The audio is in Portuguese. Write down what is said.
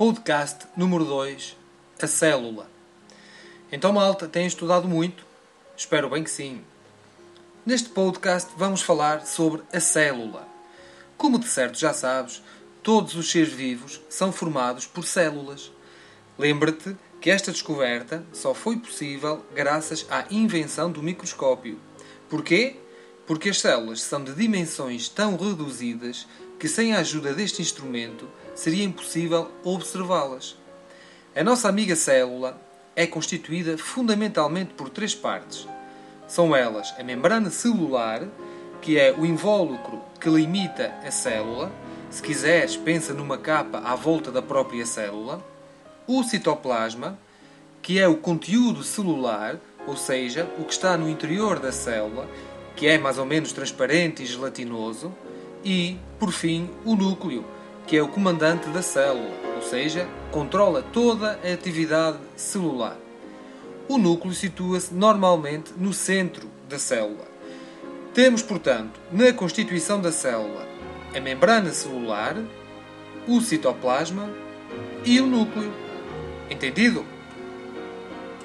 Podcast número 2 A Célula. Então, malta, têm estudado muito? Espero bem que sim. Neste podcast vamos falar sobre a célula. Como de certo já sabes, todos os seres vivos são formados por células. Lembra-te que esta descoberta só foi possível graças à invenção do microscópio. Porquê? Porque as células são de dimensões tão reduzidas que, sem a ajuda deste instrumento, seria impossível observá-las. A nossa amiga célula é constituída fundamentalmente por três partes. São elas a membrana celular, que é o invólucro que limita a célula, se quiseres, pensa numa capa à volta da própria célula, o citoplasma, que é o conteúdo celular, ou seja, o que está no interior da célula, que é mais ou menos transparente e gelatinoso, e, por fim, o núcleo, que é o comandante da célula, ou seja, controla toda a atividade celular. O núcleo situa-se normalmente no centro da célula. Temos, portanto, na constituição da célula a membrana celular, o citoplasma e o núcleo. Entendido?